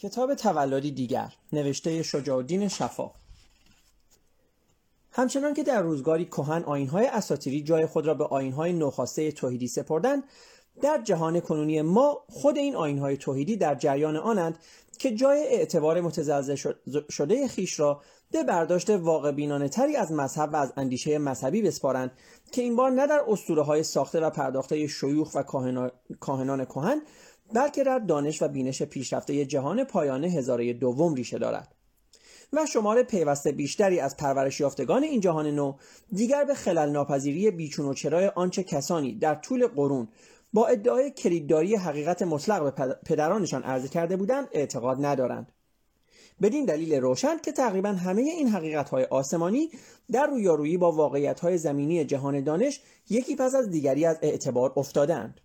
کتاب تولدی دیگر نوشته شجاع الدین شفا. همچنان که در روزگاری کهن آینهای اساطیری جای خود را به آینهای نوخاسته توحیدی سپردند در جهان کنونی ما خود این آینهای توحیدی در جریان آنند که جای اعتبار متزلزل شده خیش را به برداشت واقع بینانه تری از مذهب و از اندیشه مذهبی بسپارند که این بار نه در اسطوره های ساخته و پرداخته شیوخ و کاهنان کهن بلکه در دانش و بینش پیشرفته جهان پایان هزاره دوم ریشه دارد. و شمار پیوسته بیشتری از پرورش یافتگان این جهان نو دیگر به خلل ناپذیری بیچون و چرای آنچه کسانی در طول قرون با ادعای کلیدداری حقیقت مطلق به پدرانشان عرضه کرده بودند اعتقاد ندارند. بدین دلیل روشن که تقریبا همه این حقیقت های آسمانی در رویارویی با واقعیت های زمینی جهان دانش یکی پس از دیگری از اعتبار افتادند.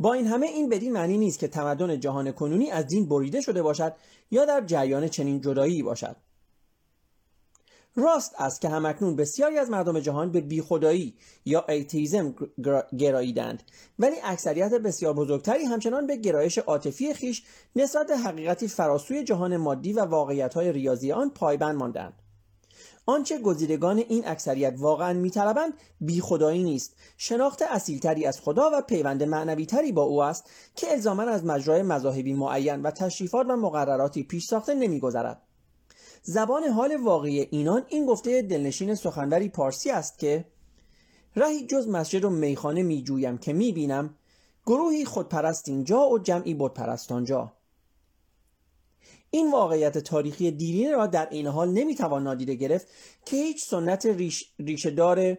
با این همه این بدین معنی نیست که تمدن جهان کنونی از دین بریده شده باشد یا در جریان چنین جدایی باشد. راست است که همکنون بسیاری از مردم جهان به بیخدایی یا ایتیزم گراییدند ولی اکثریت بسیار بزرگتری همچنان به گرایش عاطفی خیش نسبت حقیقتی فراسوی جهان مادی و واقعیت‌های ریاضی آن پایبند ماندند. آنچه گزیدگان این اکثریت واقعا میطلبند بی خدایی نیست. شناخت اصیلتری از خدا و پیوند معنویتری با او است که الزاما از مجرای مذاهبی معین و تشریفات و مقرراتی پیش ساخته نمیگذرد. زبان حال واقعی اینان این گفته دلنشین سخنوری پارسی است که رهی جز مسجد و میخانه میجویم که می‌بینم گروهی خودپرست اینجا و جمعی بودپرست آنجا. این واقعیت تاریخی دیرینه را در این حال نمی‌توان نادیده گرفت که هیچ سنت ریش، ریشهدار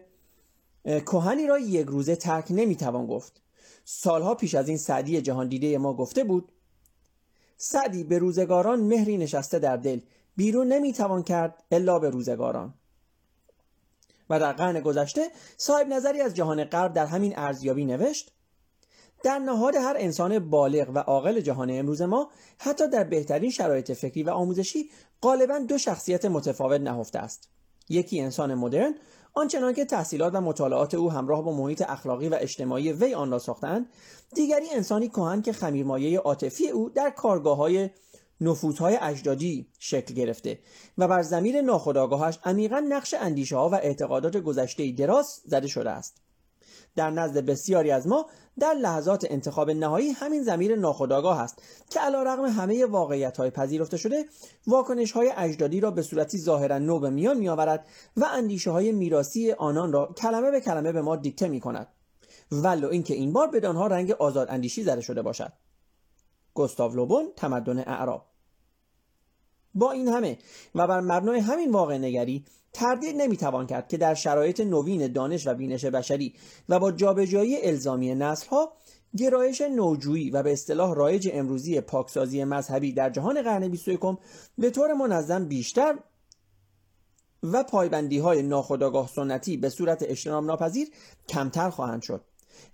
کهنی را یک روزه ترک نمی‌توان گفت. سالها پیش از این سعدی جهان دیده ما گفته بود سعدی به روزگاران مهری نشسته در دل بیرون نمی‌توان کرد الا به روزگاران. و در قرن گذشته صاحب نظری از جهان غرب در همین ارزیابی نوشت در نهاد هر انسان بالغ و عاقل جهان امروز ما حتی در بهترین شرایط فکری و آموزشی غالبا دو شخصیت متفاوت نهفته است. یکی انسان مدرن آنچنان که تحصیلات و مطالعات او همراه با محیط اخلاقی و اجتماعی وی آن را ساختند دیگری انسانی کهن که خمیرمایه عاطفی او در کارگاه های نفوذهای اجدادی شکل گرفته و بر زمین ناخودآگاهش عمیقا نقش اندیشه ها و اعتقادات گذشته دراز زده شده است. در نزد بسیاری از ما در لحظات انتخاب نهایی همین زمیر ناخودآگاه است که علا رقم همه واقعیت های پذیرفته شده واکنش های اجدادی را به صورتی ظاهرا نو به میان می آورد و اندیشه های میراسی آنان را کلمه به کلمه به ما دیکته می کند ولو اینکه این بار بدانها رنگ آزاد اندیشی زده شده باشد. گستاو لوبون تمدن اعراب. با این همه و بر مبنای همین واقع نگری تردید نمی‌توان کرد که در شرایط نوین دانش و بینش بشری و با جابجایی الزامی نسلها گرایش نوجویی و به اصطلاح رایج امروزی پاکسازی مذهبی در جهان قرن 21 به طور منظم بیشتر و پایبندی های ناخودآگاه سنتی به صورت اجتناب ناپذیر کمتر خواهند شد.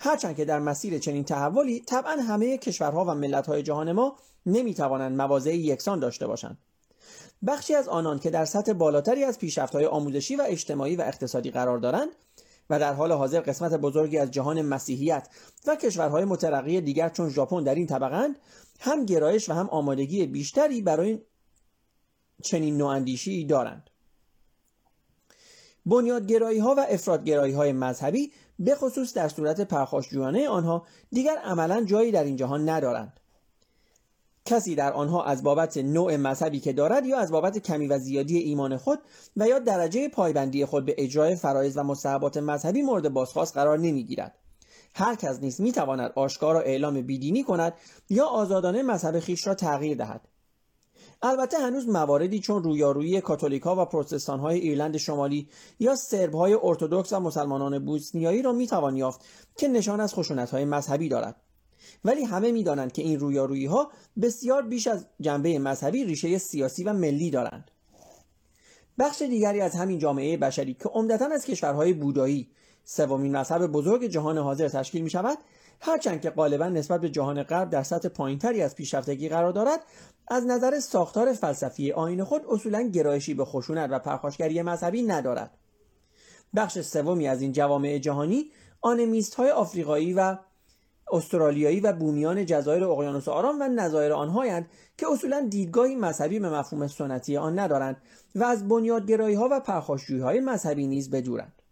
هرچند که در مسیر چنین تحولی طبعا همه کشورها و ملتهای جهان ما نمی‌توانند مواضع یکسان داشته باشند. بخشی از آنان که در سطح بالاتری از پیشرفت‌های آموزشی و اجتماعی و اقتصادی قرار دارند و در حال حاضر قسمت بزرگی از جهان مسیحیت و کشورهای مترقی دیگر چون ژاپن در این طبقند هم گرایش و هم آمادگی بیشتری برای چنین نواندیشی دارند. بنیادگرایی ها و افرادگرایی های مذهبی به خصوص در صورت پرخاشجویانه آنها دیگر عملا جایی در این جهان ندارند. کسی در آنها از بابت نوع مذهبی که دارد یا از بابت کمی و زیادی ایمان خود و یا درجه پایبندی خود به اجرای فرایض و مستحبات مذهبی مورد بازخواست قرار نمی‌گیرد. هر کس نیز می‌تواند آشکار و اعلام بیدینی کند یا آزادانه مذهب خیش را تغییر دهد. البته هنوز مواردی چون رویارویی کاتولیکا و پروتستان های ایرلند شمالی یا سرب های ارتودکس و مسلمانان بوسنیایی را می‌توان یافت که نشان از خشونت های مذهبی دارد. ولی همه می‌دانند که این رویارویی ها بسیار بیش از جنبه مذهبی ریشه سیاسی و ملی دارند. بخش دیگری از همین جامعه بشری که عمدتا از کشورهای بودایی سومین مذهب بزرگ جهان حاضر تشکیل می شود هرچند که غالبا نسبت به جهان غرب در سطح پایینتری از پیشرفتگی قرار دارد از نظر ساختار فلسفی آین خود اصولا گرایشی به خشونت و پرخاشگری مذهبی ندارد. بخش سومی از این جوامع جهانی آنمیست های آفریقایی و استرالیایی و بومیان جزایر اقیانوس آرام و نظایر آنهایند که اصولا دیدگاهی مذهبی به مفهوم سنتی آن ندارند و از بنیادگرایی ها و پرخاشجویی های مذهبی نیز بدورند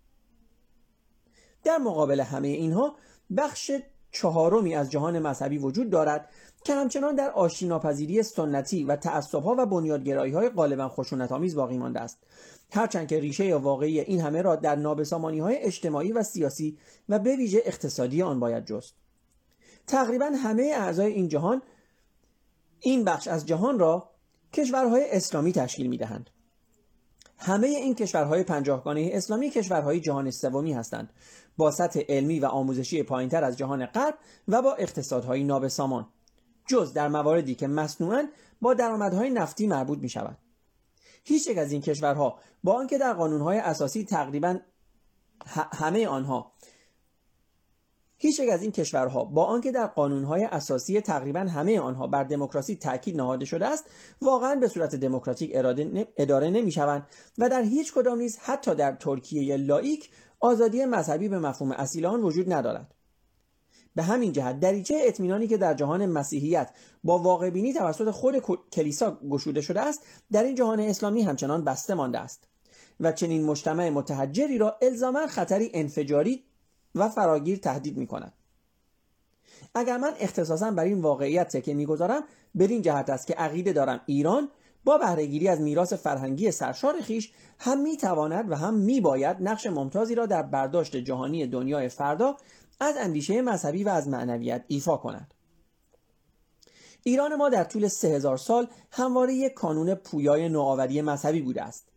در مقابل همه اینها بخش چهارمی از جهان مذهبی وجود دارد که همچنان در آشتیناپذیری سنتی و تعصبها و بنیادگرایی های غالبا خشونت آمیز باقی مانده است. هرچند که ریشه واقعی این همه را در نابسامانی های اجتماعی و سیاسی و به ویژه اقتصادی آن باید جست. تقریبا همه اعضای این جهان این بخش از جهان را کشورهای اسلامی تشکیل می دهند. همه این کشورهای پنجاهگانه اسلامی کشورهای جهان سومی هستند با سطح علمی و آموزشی پایینتر از جهان غرب و با اقتصادهای نابسامان جز در مواردی که مصنوعا با درآمدهای نفتی مربوط می شود هیچ یک از این کشورها با آنکه در قانونهای اساسی تقریبا همه آنها هیچ یک از این کشورها با آنکه در قانونهای اساسی تقریبا همه آنها بر دموکراسی تاکید نهاده شده است واقعا به صورت دموکراتیک اداره نمی‌شوند و در هیچ کدام نیز حتی در ترکیه لایک آزادی مذهبی به مفهوم اصیل آن وجود ندارد. به همین جهت دریچه اطمینانی که در جهان مسیحیت با واقع بینی توسط خود کلیسا گشوده شده است در این جهان اسلامی همچنان بسته مانده است و چنین مجتمع متحجری را الزاما خطری انفجاری و فراگیر تهدید می کند. اگر من اختصاصا بر این واقعیت تکه می‌گذارم بر این جهت است که عقیده دارم ایران با بهرهگیری از میراث فرهنگی سرشار خیش هم می‌تواند و هم میباید نقش ممتازی را در برداشت جهانی دنیای فردا از اندیشه مذهبی و از معنویت ایفا کند ایران ما در طول سه هزار سال همواره یک کانون پویای نوآوری مذهبی بوده است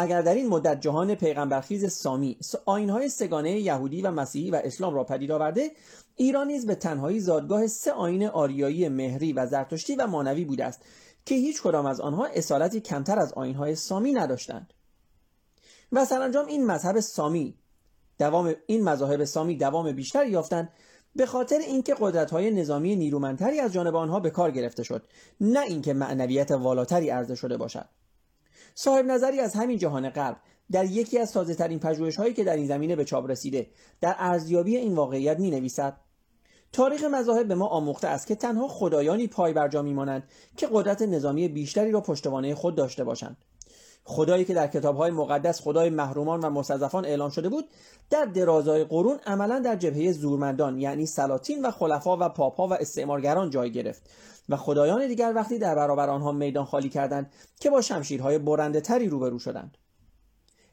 اگر در این مدت جهان پیغمبرخیز سامی آینهای سگانه یهودی و مسیحی و اسلام را پدید آورده ایران نیز به تنهایی زادگاه سه آین آریایی مهری و زرتشتی و مانوی بوده است که هیچ کدام از آنها اصالتی کمتر از آینهای سامی نداشتند. و سرانجام این مذهب سامی دوام این مذاهب سامی دوام بیشتر یافتند به خاطر اینکه قدرت‌های نظامی نیرومندتری از جانب آنها به کار گرفته شد نه اینکه معنویت والاتری عرضه شده باشد. صاحب نظری از همین جهان غرب در یکی از تازه ترین پژوهش هایی که در این زمینه به چاپ رسیده در ارزیابی این واقعیت می نویسد تاریخ مذاهب به ما آموخته است که تنها خدایانی پای بر جا میمانند که قدرت نظامی بیشتری را پشتوانه خود داشته باشند. خدایی که در کتابهای مقدس خدای محرومان و مستضعفان اعلام شده بود در درازای قرون عملا در جبهه زورمندان یعنی سلاطین و خلفا و پاپا و استعمارگران جای گرفت. و خدایان دیگر وقتی در برابر آنها میدان خالی کردند که با شمشیرهای برنده تری روبرو شدند.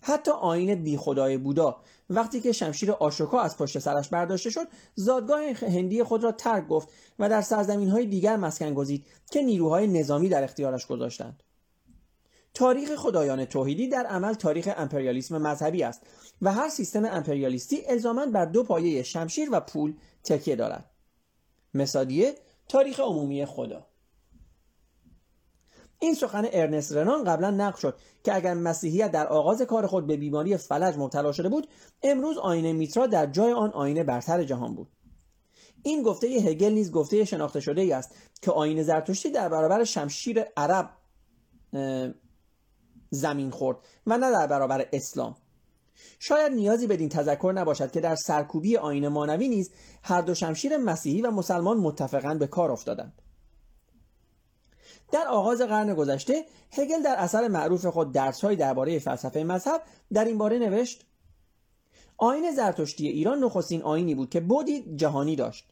حتی آین بی خدای بودا وقتی که شمشیر آشوکا از پشت سرش برداشته شد زادگاه هندی خود را ترک گفت و در سرزمین های دیگر مسکن گزید که نیروهای نظامی در اختیارش گذاشتند. تاریخ خدایان توحیدی در عمل تاریخ امپریالیسم مذهبی است و هر سیستم امپریالیستی الزاما بر دو پایه شمشیر و پول تکیه دارد. مثادیه تاریخ عمومی خدا. این سخن ارنست رنان قبلا نقل شد که اگر مسیحیت در آغاز کار خود به بیماری فلج مبتلا شده بود امروز آینه میترا در جای آن آینه برتر جهان بود. این گفته هگل نیز گفته شناخته شده ای است که آینه زرتشتی در برابر شمشیر عرب زمین خورد و نه در برابر اسلام. شاید نیازی بدین تذکر نباشد که در سرکوبی آین مانوی نیز هر دو شمشیر مسیحی و مسلمان متفقا به کار افتادند. در آغاز قرن گذشته هگل در اثر معروف خود درسهایی درباره فلسفه مذهب در این باره نوشت آین زرتشتی ایران نخستین آینی بود که بودی جهانی داشت.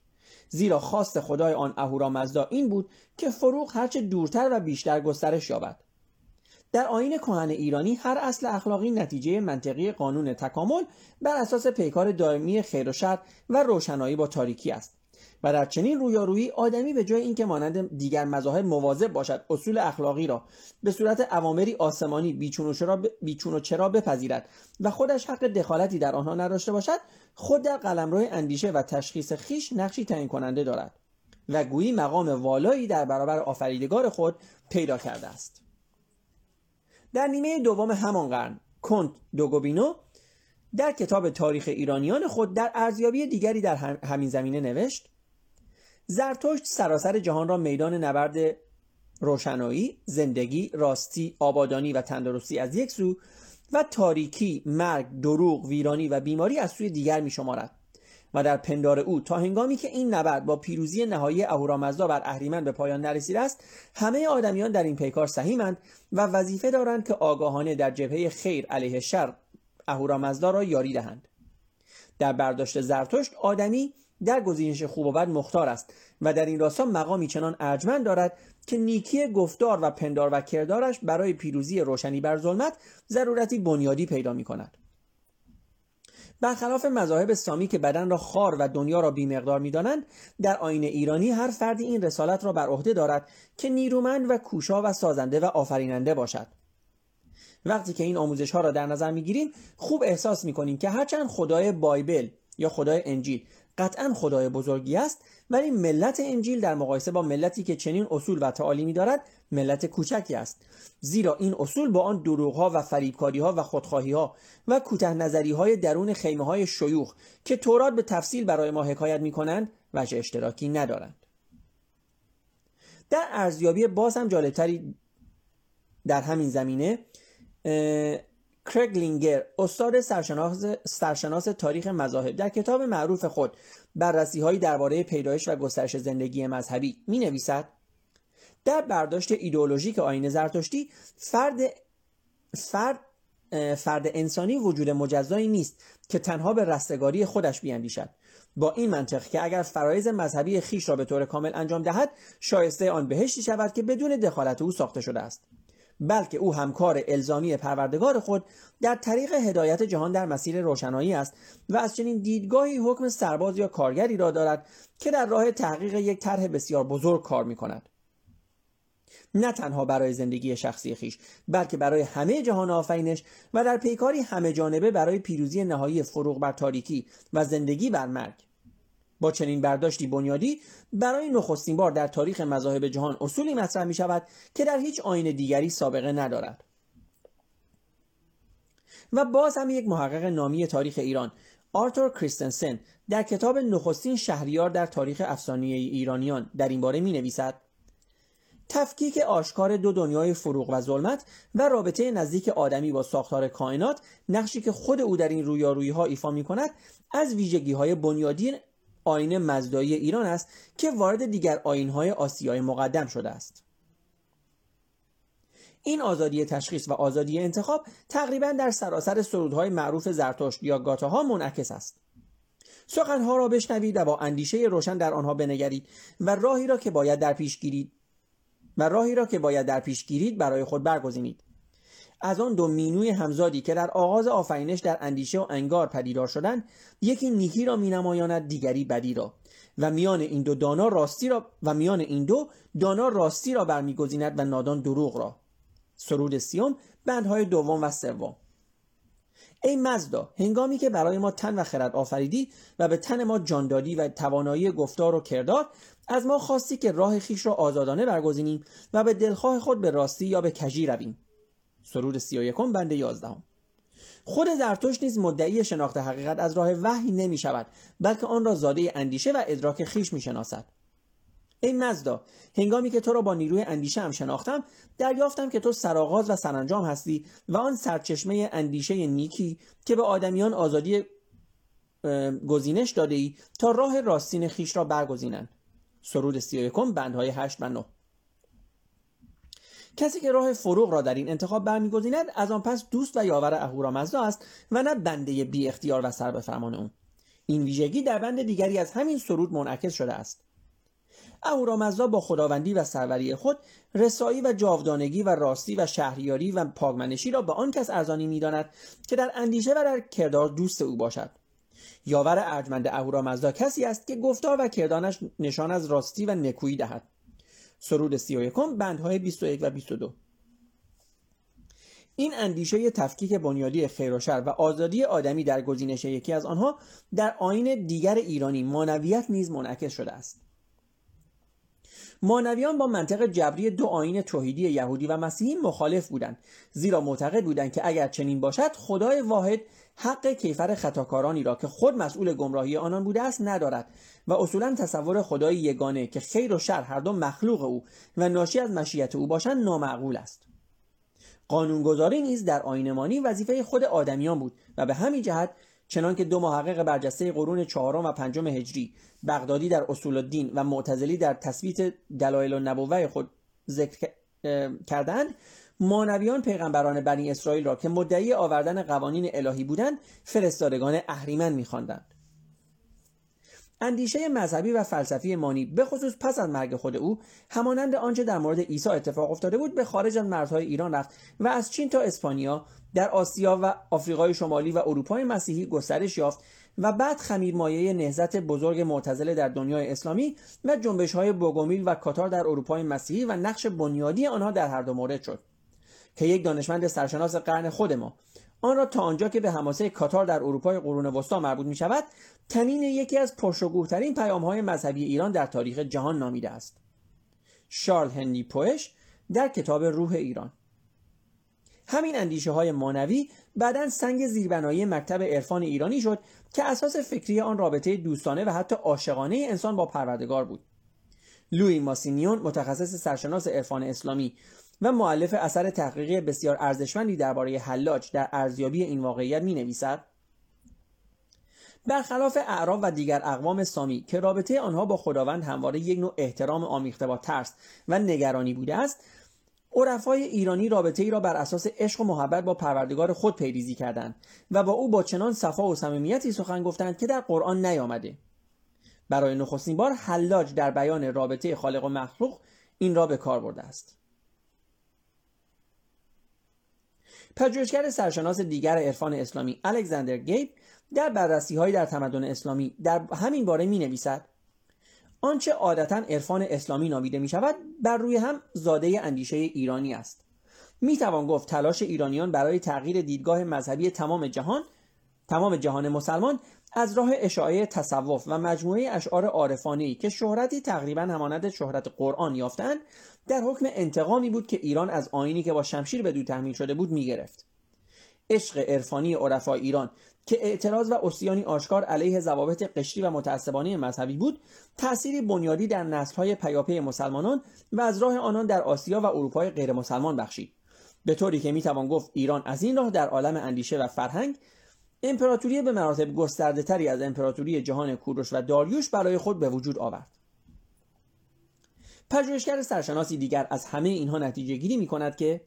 زیرا خواست خدای آن اهورامزدا این بود که فروغ هرچه دورتر و بیشتر گسترش یابد. در آین کهن ایرانی هر اصل اخلاقی نتیجه منطقی قانون تکامل بر اساس پیکار دائمی خیر و شر و روشنایی با تاریکی است. و در چنین رویارویی آدمی به جای اینکه مانند دیگر مذاهب مواظب باشد اصول اخلاقی را به صورت اوامری آسمانی بیچون و چرا, بیچون و چرا بپذیرد و خودش حق دخالتی در آنها نداشته باشد خود در قلمرو اندیشه و تشخیص خیش نقشی تعیین کننده دارد و گویی مقام والایی در برابر آفریدگار خود پیدا کرده است. در نیمه دوم همان قرن کنت دوگوبینو در کتاب تاریخ ایرانیان خود در ارزیابی دیگری در همین زمینه نوشت زرتشت سراسر جهان را میدان نبرد روشنایی، زندگی، راستی، آبادانی و تندرستی از یک سو و تاریکی، مرگ، دروغ، ویرانی و بیماری از سوی دیگر می شمارد و در پندار او تا هنگامی که این نبرد با پیروزی نهایی اهورامزدا بر اهریمن به پایان نرسیده است همه آدمیان در این پیکار سهیمند و وظیفه دارند که آگاهانه در جبهه خیر علیه شر اهورامزدا را یاری دهند. در برداشت زرتشت آدمی در گزینش خوب و بد مختار است و در این راستا مقامی چنان ارجمند دارد که نیکی گفتار و پندار و کردارش برای پیروزی روشنی بر ظلمت ضرورتی بنیادی پیدا می کند برخلاف مذاهب سامی که بدن را خار و دنیا را بیمقدار می‌دانند در آین ایرانی هر فردی این رسالت را بر عهده دارد که نیرومند و کوشا و سازنده و آفریننده باشد. وقتی که این آموزش ها را در نظر می‌گیریم خوب احساس می‌کنیم که هرچند خدای بایبل یا خدای انجیل قطعا خدای بزرگی است ولی ملت انجیل در مقایسه با ملتی که چنین اصول و تعالیمی دارد ملت کوچکی است. زیرا این اصول با آن دروغها و فریبکاریها و خودخواهیها و کوته نظری های درون خیمه های شیوخ که تورات به تفصیل برای ما حکایت می کنند وجه اشتراکی ندارند. در ارزیابی باز هم جالبتری در همین زمینه کرگلینگر استاد سرشناس, سرشناس تاریخ مذاهب در کتاب معروف خود بررسی هایی درباره پیدایش و گسترش زندگی مذهبی می نویسد در برداشت ایدئولوژیک آین زرتشتی فرد فرد فرد انسانی وجود مجزایی نیست که تنها به رستگاری خودش بیاندیشد. با این منطق که اگر فرایز مذهبی خیش را به طور کامل انجام دهد شایسته آن بهشتی شود که بدون دخالت او ساخته شده است. بلکه او همکار الزامی پروردگار خود در طریق هدایت جهان در مسیر روشنایی است و از چنین دیدگاهی حکم سرباز یا کارگری را دارد که در راه تحقیق یک طرح بسیار بزرگ کار می کند. نه تنها برای زندگی شخصی خیش بلکه برای همه جهان آفرینش و در پیکاری همه جانبه برای پیروزی نهایی فروغ بر تاریکی و زندگی بر مرگ با چنین برداشتی بنیادی برای نخستین بار در تاریخ مذاهب جهان اصولی مطرح می شود که در هیچ آین دیگری سابقه ندارد. و باز هم یک محقق نامی تاریخ ایران آرتور کریستنسن در کتاب نخستین شهریار در تاریخ افسانه ایرانیان در این باره می نویسد تفکیک آشکار دو دنیای فروغ و ظلمت و رابطه نزدیک آدمی با ساختار کائنات نقشی که خود او در این رویارویی ها ایفا می کند از ویژگی های بنیادی آین مزدایی ایران است که وارد دیگر های آسیای مقدم شده است. این آزادی تشخیص و آزادی انتخاب تقریبا در سراسر سرودهای معروف زرتشت یا گاتاها منعکس است. سخنها را بشنوید و با اندیشه روشن در آنها بنگرید و راهی را که باید در پیش گیرید و راهی را که باید در پیش گیرید برای خود برگزینید. از آن دو مینوی همزادی که در آغاز آفرینش در اندیشه و انگار پدیدار شدند یکی نیکی را مینمایاند دیگری بدی را. و میان این دو دانا راستی را و میان این دو دانا راستی را برمیگزیند و نادان دروغ را. سرود سیوم بندهای دوم و سوم. ای مزدا هنگامی که برای ما تن و خرد آفریدی و به تن ما جاندادی و توانایی گفتار و کردار از ما خواستی که راه خیش را آزادانه برگزینیم و به دلخواه خود به راستی یا به کجی رویم. سرود سی و یکم بند یازدهم. خود زرتشت نیز مدعی شناخت حقیقت از راه وحی نمی شود بلکه آن را زاده اندیشه و ادراک خیش می شناسد ای مزدا هنگامی که تو را با نیروی اندیشه هم شناختم دریافتم که تو سرآغاز و سرانجام هستی و آن سرچشمه اندیشه نیکی که به آدمیان آزادی گزینش داده ای تا راه راستین خیش را برگزینند. سرود سی و یکم بندهای هشت و نه. کسی که راه فروغ را در این انتخاب برمیگزیند از آن پس دوست و یاور اهورامزدا است و نه بنده بی اختیار و سر به فرمان او. این ویژگی در بند دیگری از همین سرود منعکس شده است. اهورامزدا با خداوندی و سروری خود رسایی و جاودانگی و راستی و شهریاری و پاگمنشی را به آن کس ارزانی می‌داند که در اندیشه و در کردار دوست او باشد. یاور ارجمند اهورامزدا کسی است که گفتار و کردانش نشان از راستی و نکویی دهد. سرود سی و یکم بندهای 21 و 22 این اندیشه تفکیک بنیادی خیر و شر و آزادی آدمی در گزینش یکی از آنها در آین دیگر ایرانی مانویت نیز منعکس شده است. مانویان با منطق جبری دو آین توحیدی یهودی و مسیحی مخالف بودند زیرا معتقد بودند که اگر چنین باشد خدای واحد حق کیفر خطاکارانی را که خود مسئول گمراهی آنان بوده است ندارد و اصولا تصور خدای یگانه که خیر و شر هر دو مخلوق او و ناشی از مشیت او باشند نامعقول است. قانونگذاری نیز در آینمانی وظیفه خود آدمیان بود و به همین جهت چنانکه دو محقق برجسته قرون چهارم و پنجم هجری بغدادی در اصول الدین و معتزلی در تثبیت دلایل النبوه خود ذکر کردند مانویان پیغمبران بنی اسرائیل را که مدعی آوردن قوانین الهی بودند فرستادگان اهریمن میخواندند. اندیشه مذهبی و فلسفی مانی به خصوص پس از مرگ خود او همانند آنچه در مورد عیسی اتفاق افتاده بود به خارج از مرزهای ایران رفت و از چین تا اسپانیا در آسیا و آفریقای شمالی و اروپای مسیحی گسترش یافت و بعد خمیر مایه نهزت بزرگ معتزله در دنیای اسلامی و جنبش های بوگومیل و کاتار در اروپای مسیحی و نقش بنیادی آنها در هر دو مورد شد که یک دانشمند سرشناس قرن خود ما آن را تا آنجا که به هماسه کاتار در اروپای قرون وسطا مربوط می شود تنین یکی از پرشکوهترین پیام های مذهبی ایران در تاریخ جهان نامیده است. شارل هنری پوش در کتاب روح ایران. همین اندیشه های مانوی بعدا سنگ زیربنایی مکتب عرفان ایرانی شد که اساس فکری آن رابطه دوستانه و حتی عاشقانه انسان با پروردگار بود. لوی ماسینیون متخصص سرشناس عرفان اسلامی و معلف اثر تحقیقی بسیار ارزشمندی درباره حلاج در ارزیابی این واقعیت می نویسد برخلاف اعراب و دیگر اقوام سامی که رابطه آنها با خداوند همواره یک نوع احترام آمیخته با ترس و نگرانی بوده است عرفای ایرانی رابطه ای را بر اساس عشق و محبت با پروردگار خود پیریزی کردند و با او با چنان صفا و صمیمیتی سخن گفتند که در قرآن نیامده. برای نخستین بار حلاج در بیان رابطه خالق و مخلوق این را به کار برده است. پژوهشگر سرشناس دیگر عرفان اسلامی الکساندر گیب در بررسی های در تمدن اسلامی در همین باره می نویسد آنچه عادتا عرفان اسلامی نامیده می شود بر روی هم زاده اندیشه ایرانی است. می توان گفت تلاش ایرانیان برای تغییر دیدگاه مذهبی تمام جهان تمام جهان مسلمان از راه اشاعه تصوف و مجموعه اشعار عارفانه که شهرتی تقریبا همانند شهرت قرآن یافتند در حکم انتقامی بود که ایران از آینی که با شمشیر به دو تحمیل شده بود می‌گرفت. عشق عرفانی عرفای ایران که اعتراض و اسیانی آشکار علیه ضوابط قشری و متعصبانه مذهبی بود تأثیری بنیادی در نسلهای پیاپی مسلمانان و از راه آنان در آسیا و اروپای غیر مسلمان بخشید. به طوری که می‌توان گفت ایران از این راه در عالم اندیشه و فرهنگ امپراتوری به مراتب گسترده تری از امپراتوری جهان کوروش و داریوش برای خود به وجود آورد. پژوهشگر سرشناسی دیگر از همه اینها نتیجه گیری می کند که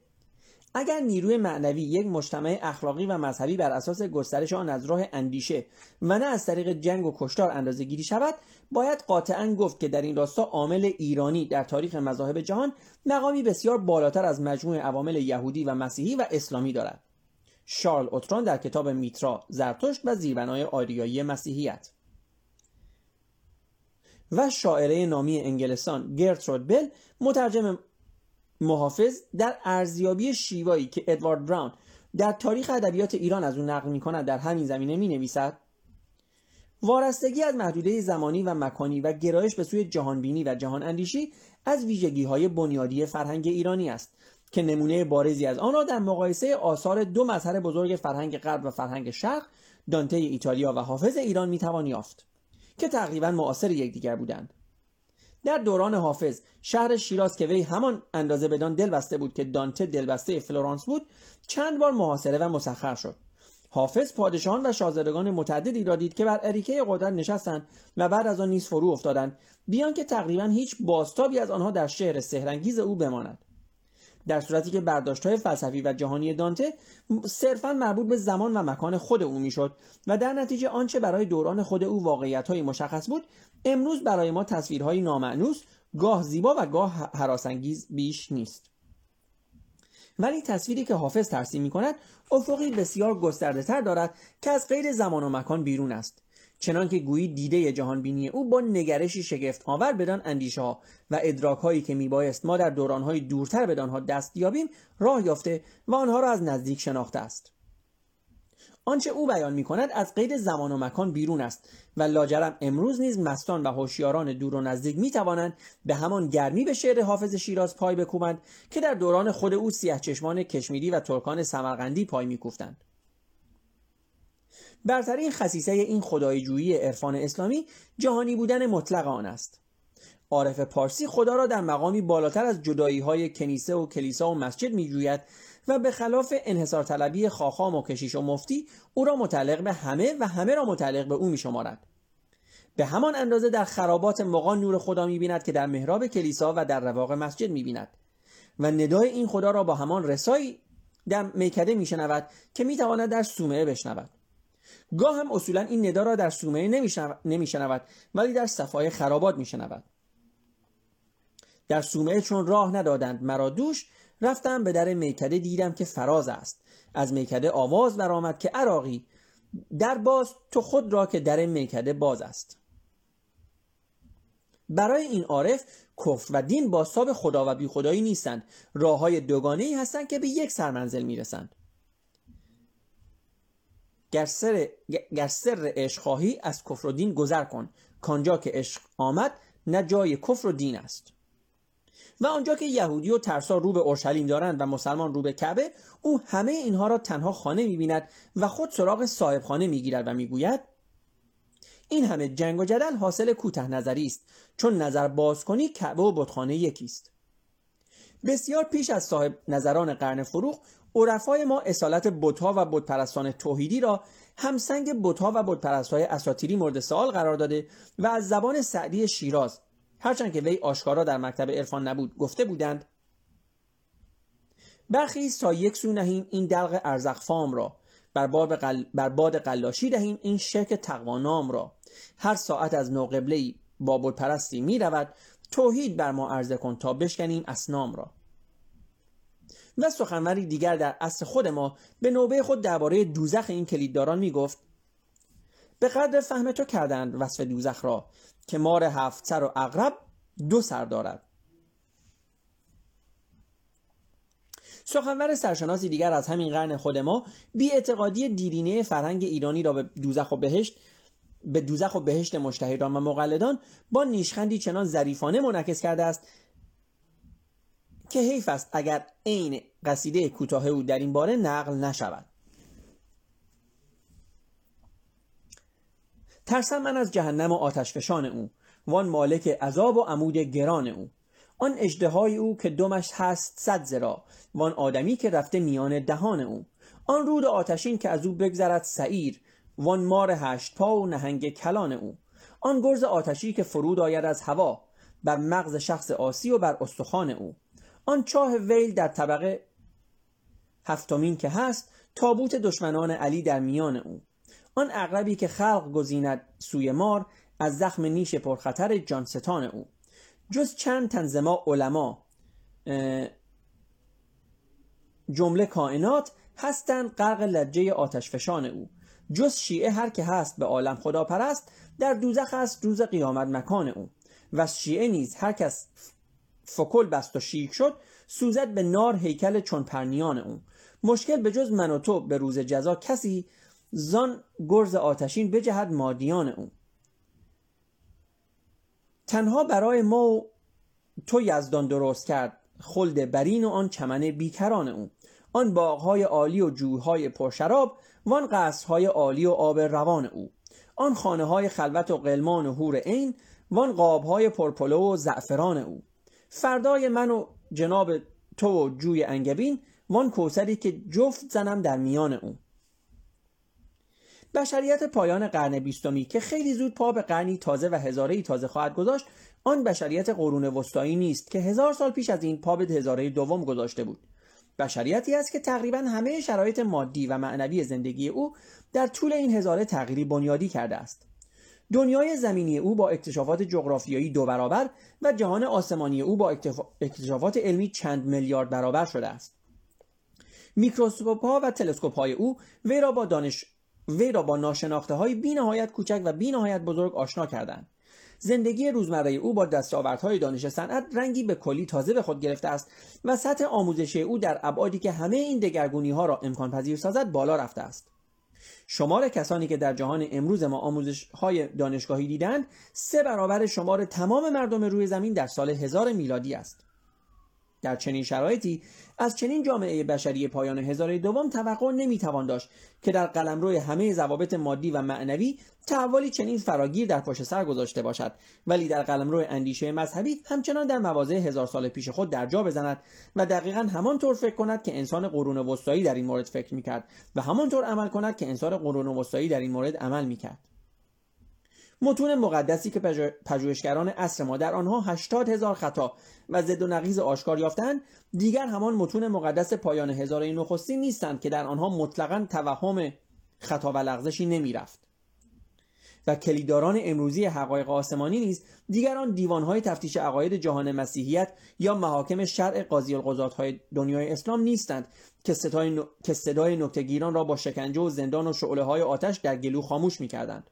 اگر نیروی معنوی یک مجتمع اخلاقی و مذهبی بر اساس گسترش آن از راه اندیشه و نه از طریق جنگ و کشتار اندازه گیری شود باید قاطعا گفت که در این راستا عامل ایرانی در تاریخ مذاهب جهان مقامی بسیار بالاتر از مجموع عوامل یهودی و مسیحی و اسلامی دارد. شارل اوتران در کتاب میترا زرتشت و زیربنای آریایی مسیحیت. و شاعره نامی انگلستان گرترود بل مترجم محافظ در ارزیابی شیوایی که ادوارد براون در تاریخ ادبیات ایران از اون نقل می کند در همین زمینه می نویسد وارستگی از محدوده زمانی و مکانی و گرایش به سوی جهانبینی و جهان اندیشی از ویژگی های بنیادی فرهنگ ایرانی است که نمونه بارزی از آن را در مقایسه آثار دو مظهر بزرگ فرهنگ غرب و فرهنگ شرق دانته ایتالیا و حافظ ایران می‌توان یافت. که تقریبا معاصر یکدیگر بودند. در دوران حافظ شهر شیراز که وی همان اندازه بدان دل بسته بود که دانته دلبسته فلورانس بود چند بار محاصره و مسخر شد. حافظ پادشاهان و شاهزادگان متعددی را دید که بر اریکه قدرت نشستند و بعد از آن نیز فرو افتادند بیان که تقریبا هیچ بازتابی از آنها در شهر سهرنگیز او بماند. در صورتی که برداشت های فلسفی و جهانی دانته صرفا مربوط به زمان و مکان خود او می‌شد و در نتیجه آنچه برای دوران خود او واقعیت های مشخص بود امروز برای ما تصویرهای نامعنوس گاه زیبا و گاه حراسانگیز بیش نیست. ولی تصویری که حافظ ترسیم می کند افقی بسیار گسترده تر دارد که از غیر زمان و مکان بیرون است. چنانکه گویی دیده جهان بینی او با نگرشی شگفت آور بدان اندیشه ها و ادراک هایی که میبایست ما در دوران های دورتر به آنها دست یابیم راه یافته و آنها را از نزدیک شناخته است. آنچه او بیان می کند از قید زمان و مکان بیرون است و لاجرم امروز نیز مستان و هوشیاران دور و نزدیک می توانند به همان گرمی به شعر حافظ شیراز پای بکوبند که در دوران خود او سیاه چشمان کشمیری و ترکان سمرقندی پای میکوفتند. برترین خصیصه این خدایجویی عرفان اسلامی جهانی بودن مطلق آن است عارف پارسی خدا را در مقامی بالاتر از جدایی های کنیسه و کلیسا و مسجد می جوید و به خلاف انحصار طلبی خاخام و کشیش و مفتی او را متعلق به همه و همه را متعلق به او می شمارد. به همان اندازه در خرابات مقان نور خدا می بیند که در محراب کلیسا و در رواق مسجد می بیند و ندای این خدا را با همان رسایی در میکده می شنود که می تواند در سومه بشنود گاه هم اصولا این ندا را در سومه نمی شنود ولی در صفای خرابات می شنود در سومه چون راه ندادند مرا دوش رفتم به در میکده دیدم که فراز است. از میکده آواز برآمد که عراقی در باز تو خود را که در میکده باز است. برای این عارف کفر و دین باساب خدا و بی خدایی نیستند. راه های دوگانه ای هستند که به یک سرمنزل می‌رسند. گر سر, عشق خواهی از کفر و دین گذر کن. کانجا که عشق آمد نه جای کفر و دین است. و آنجا که یهودی و ترسا رو به اورشلیم دارند و مسلمان رو به کعبه او همه اینها را تنها خانه می‌بیند و خود سراغ صاحب خانه می‌گیرد و می‌گوید این همه جنگ و جدل حاصل کوته نظری است چون نظر باز کنی کعبه و بتخانه یکی است بسیار پیش از صاحب نظران قرن فروغ عرفای ما اصالت بتها و بتپرستان توحیدی را همسنگ بتها و بتپرستهای اساتیری مورد سوال قرار داده و از زبان سعدی شیراز هرچند که وی آشکارا در مکتب عرفان نبود گفته بودند برخی تا یک سو نهیم این دلق ارزق فام را بر, قل... بر باد قلاشی دهیم این شرک تقوانام را. هر ساعت از نوقبله با پرستی می رود توحید بر ما عرضه کن تا بشکنیم اسنام را. و سخنوری دیگر در اصل خود ما به نوبه خود درباره دوزخ این کلیدداران می گفت به قدر فهم تو کردند وصف دوزخ را که مار هفت سر و اغرب دو سر دارد. سخنور سرشناسی دیگر از همین قرن خود ما بی اعتقادی دیرینه فرهنگ ایرانی را به دوزخ و بهشت به دوزخ و بهشت مشتهدان و مقلدان با نیشخندی چنان ظریفانه منعکس کرده است که حیف است اگر عین قصیده کوتاه او در این باره نقل نشود. ترسم من از جهنم و آتشفشان او وان مالک عذاب و عمود گران او. آن اجدهای او که دمش هست صد زرا وان آدمی که رفته میان دهان او. آن رود آتشین که از او بگذرد سعیر وان مار هشت پا و نهنگ کلان او. آن گرز آتشی که فرود آید از هوا بر مغز شخص آسی و بر استخوان او. آن چاه ویل در طبقه هفتمین که هست تابوت دشمنان علی در میان او. آن اقربی که خلق گزیند سوی مار از زخم نیش پرخطر جانستان او. جز چند تنظما علما جمله کائنات هستند غرق لجه آتشفشان او. جز شیعه هر که هست به عالم خدا پرست در دوزخ است روز قیامت مکان او. و شیعه نیز هر کس فکل بست و شیک شد سوزد به نار هیکل چون پرنیان او. مشکل به جز من و تو به روز جزا کسی زان گرز آتشین بجهد مادیان او. تنها برای ما تو یزدان درست کرد خلد برین و آن چمن بیکران او. آن باغهای عالی و جوهای پرشراب وان قصرهای عالی و آب روان او. آن خانه های خلوت و قلمان و هور عین وان قابهای پرپلو و زعفران او. فردای من و جناب تو و جوی انگبین وان کوسری که جفت زنم در میان او. بشریت پایان قرن بیستمی که خیلی زود پا به قرنی تازه و هزاره تازه خواهد گذاشت آن بشریت قرون وسطایی نیست که هزار سال پیش از این پا به هزاره دوم گذاشته بود. بشریتی است که تقریبا همه شرایط مادی و معنوی زندگی او در طول این هزاره تغییری بنیادی کرده است. دنیای زمینی او با اکتشافات جغرافیایی دو برابر و جهان آسمانی او با اکتشافات علمی چند میلیارد برابر شده است. میکروسکوپ ها و تلسکوپ های او وی را با دانش وی را با ناشناخته های بی نهایت کوچک و بی نهایت بزرگ آشنا کردند. زندگی روزمره او با دستاوردهای دانش صنعت رنگی به کلی تازه به خود گرفته است و سطح آموزشی او در ابعادی که همه این دگرگونی ها را امکان پذیر سازد بالا رفته است. شمار کسانی که در جهان امروز ما آموزش های دانشگاهی دیدند سه برابر شمار تمام مردم روی زمین در سال هزار میلادی است. در چنین شرایطی از چنین جامعه بشری پایان هزاره دوم توقع نمی‌توان داشت که در قلمرو همه ضوابط مادی و معنوی تحولی چنین فراگیر در پشت سر گذاشته باشد. ولی در قلمرو اندیشه مذهبی همچنان در مواضع هزار سال پیش خود در جا بزند و دقیقا همانطور فکر کند که انسان قرون وسطایی در این مورد فکر می‌کرد و همانطور عمل کند که انسان قرون وسطایی در این مورد عمل می‌کرد. متون مقدسی که پژوهشگران عصر ما در آنها هشتاد هزار خطا و ضد و نقیض آشکار یافتند دیگر همان متون مقدس پایان هزاره نخستی نیستند که در آنها مطلقا توهم خطا و لغزشی نمی‌رفت. و کلیداران امروزی حقایق آسمانی نیز دیگر آن دیوانهای تفتیش عقاید جهان مسیحیت یا محاکم شرع قاضی های دنیای اسلام نیستند که صدای, که صدای نکتگیران را با شکنجه و زندان و شعله های آتش در گلو خاموش می‌کردند.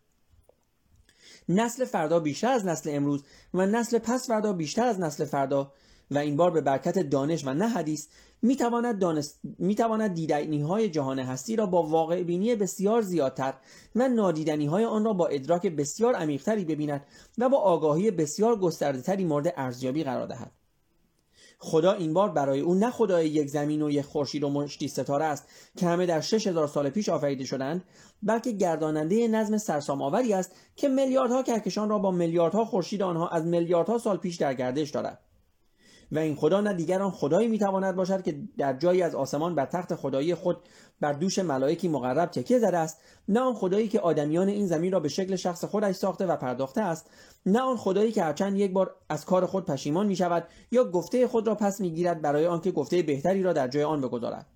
نسل فردا بیشتر از نسل امروز و نسل پس فردا بیشتر از نسل فردا. و این بار به برکت دانش و نه حدیث می‌تواند, دانست... می‌تواند دیدنی های جهان هستی را با واقع بینی بسیار زیادتر و نادیدنی های آن را با ادراک بسیار عمیقتری ببیند و با آگاهی بسیار گسترده تری مورد ارزیابی قرار دهد. خدا این بار برای او نه خدای یک زمین و یک خورشید و مشتی ستاره است که همه در شش هزار سال پیش آفریده شدند بلکه گرداننده نظم سرسام آوری است که میلیاردها کهکشان را با میلیاردها خورشید آنها از میلیاردها سال پیش در گردش دارد. و این خدا نه دیگر آن خدایی می‌تواند باشد که در جایی از آسمان بر تخت خدایی خود بر دوش ملائکی مقرب تکیه زده است؟ نه آن خدایی که آدمیان این زمین را به شکل شخص خودش ساخته و پرداخته است. نه آن خدایی که هرچند یک بار از کار خود پشیمان می شود یا گفته خود را پس می‌گیرد برای آنکه گفته بهتری را در جای آن بگذارد.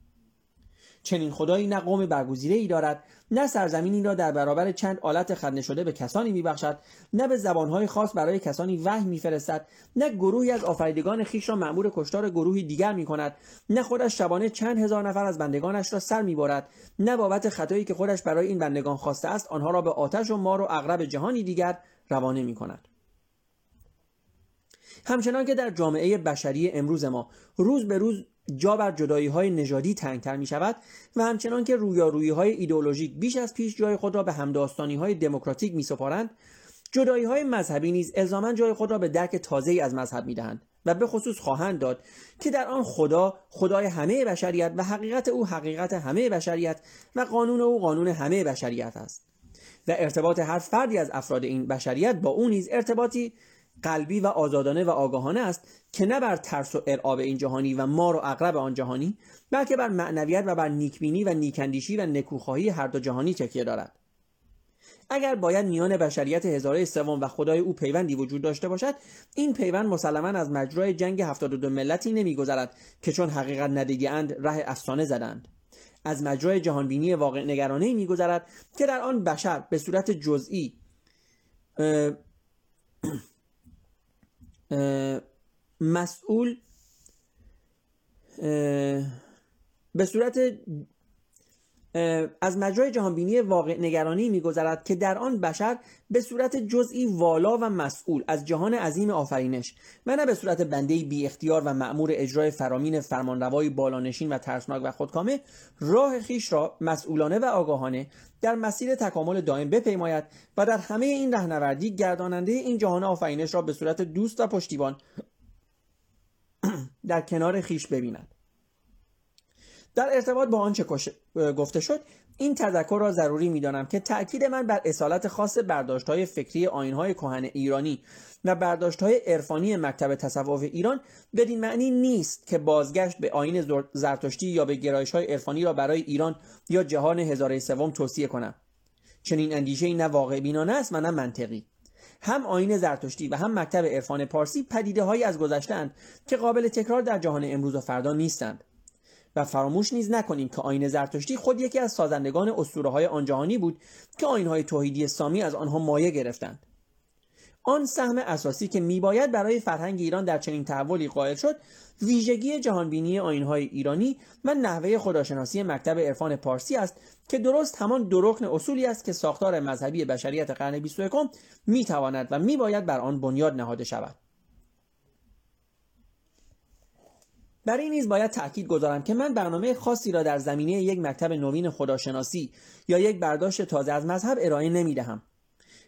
چنین خدایی نه قوم برگزیده ای دارد نه سرزمینی را در برابر چند آلت خدنه شده به کسانی میبخشد نه به زبانهای خاص برای کسانی وحی میفرستد نه گروهی از آفریدگان خیش را مأمور کشتار گروهی دیگر می‌کند نه خودش شبانه چند هزار نفر از بندگانش را سر می‌برد نه بابت خطایی که خودش برای این بندگان خواسته است آنها را به آتش و مار و اغرب جهانی دیگر روانه می‌کند. همچنان که در جامعه بشری امروز ما روز به روز جا بر جدایی های نژادی تنگتر می شود و همچنان که رویارویی های ایدئولوژیک بیش از پیش جای خود را به همداستانی های دموکراتیک می سپارند جدایی های مذهبی نیز الزاما جای خود را به درک تازه از مذهب می دهند و به خصوص خواهند داد که در آن خدا خدای همه بشریت و حقیقت او حقیقت همه بشریت و قانون او قانون همه بشریت است. و ارتباط هر فردی از افراد این بشریت با او نیز ارتباطی قلبی و آزادانه و آگاهانه است که نه بر ترس و ارعاب این جهانی و مار و اقرب آن جهانی بلکه بر معنویت و بر نیکبینی و نیکندیشی و نکوخواهی هر دو جهانی تکیه دارد. اگر باید میان بشریت هزاره سوم و خدای او پیوندی وجود داشته باشد این پیوند مسلما از مجرای جنگ 72 ملتی نمیگذرد که چون حقیقت ندیدهاند ره افسانه زدند. از مجرای جهانبینی واقع نگرانه میگذرد که در آن بشر به صورت جزئی مسئول به صورت از مجرای جهانبینی واقع نگرانی میگذرد که در آن بشر به صورت جزئی والا و مسئول از جهان عظیم آفرینش و نه به صورت بنده بی اختیار و مأمور اجرای فرامین فرمانروای بالانشین و ترسناک و خودکامه راه خیش را مسئولانه و آگاهانه در مسیر تکامل دائم بپیماید و در همه این رهنوردی گرداننده این جهان آفرینش را به صورت دوست و پشتیبان در کنار خیش ببیند. در ارتباط با آنچه گفته شد این تذکر را ضروری می‌دانم که تأکید من بر اصالت خاص برداشت های فکری آین های کهن ایرانی و برداشت های عرفانی مکتب تصوف ایران بدین معنی نیست که بازگشت به آین زرتشتی یا به گرایش های عرفانی را برای ایران یا جهان هزاره سوم توصیه کنم. چنین اندیشه نه واقع بینانه است و نه منطقی. هم آین زرتشتی و هم مکتب عرفان پارسی پدیده هایی از گذشتهاند که قابل تکرار در جهان امروز و فردا نیستند. و فراموش نیز نکنیم که آین زرتشتی خود یکی از سازندگان اسطوره های آن جهانی بود که آین های توحیدی سامی از آنها مایه گرفتند. آن سهم اساسی که میباید برای فرهنگ ایران در چنین تحولی قائل شد ویژگی جهانبینی آینهای ایرانی و نحوه خداشناسی مکتب عرفان پارسی است که درست همان دو اصولی است که ساختار مذهبی بشریت قرن 21 می‌تواند و میباید بر آن بنیاد نهاده شود. برای نیز باید تاکید گذارم که من برنامه خاصی را در زمینه یک مکتب نوین خداشناسی یا یک برداشت تازه از مذهب ارائه نمی دهم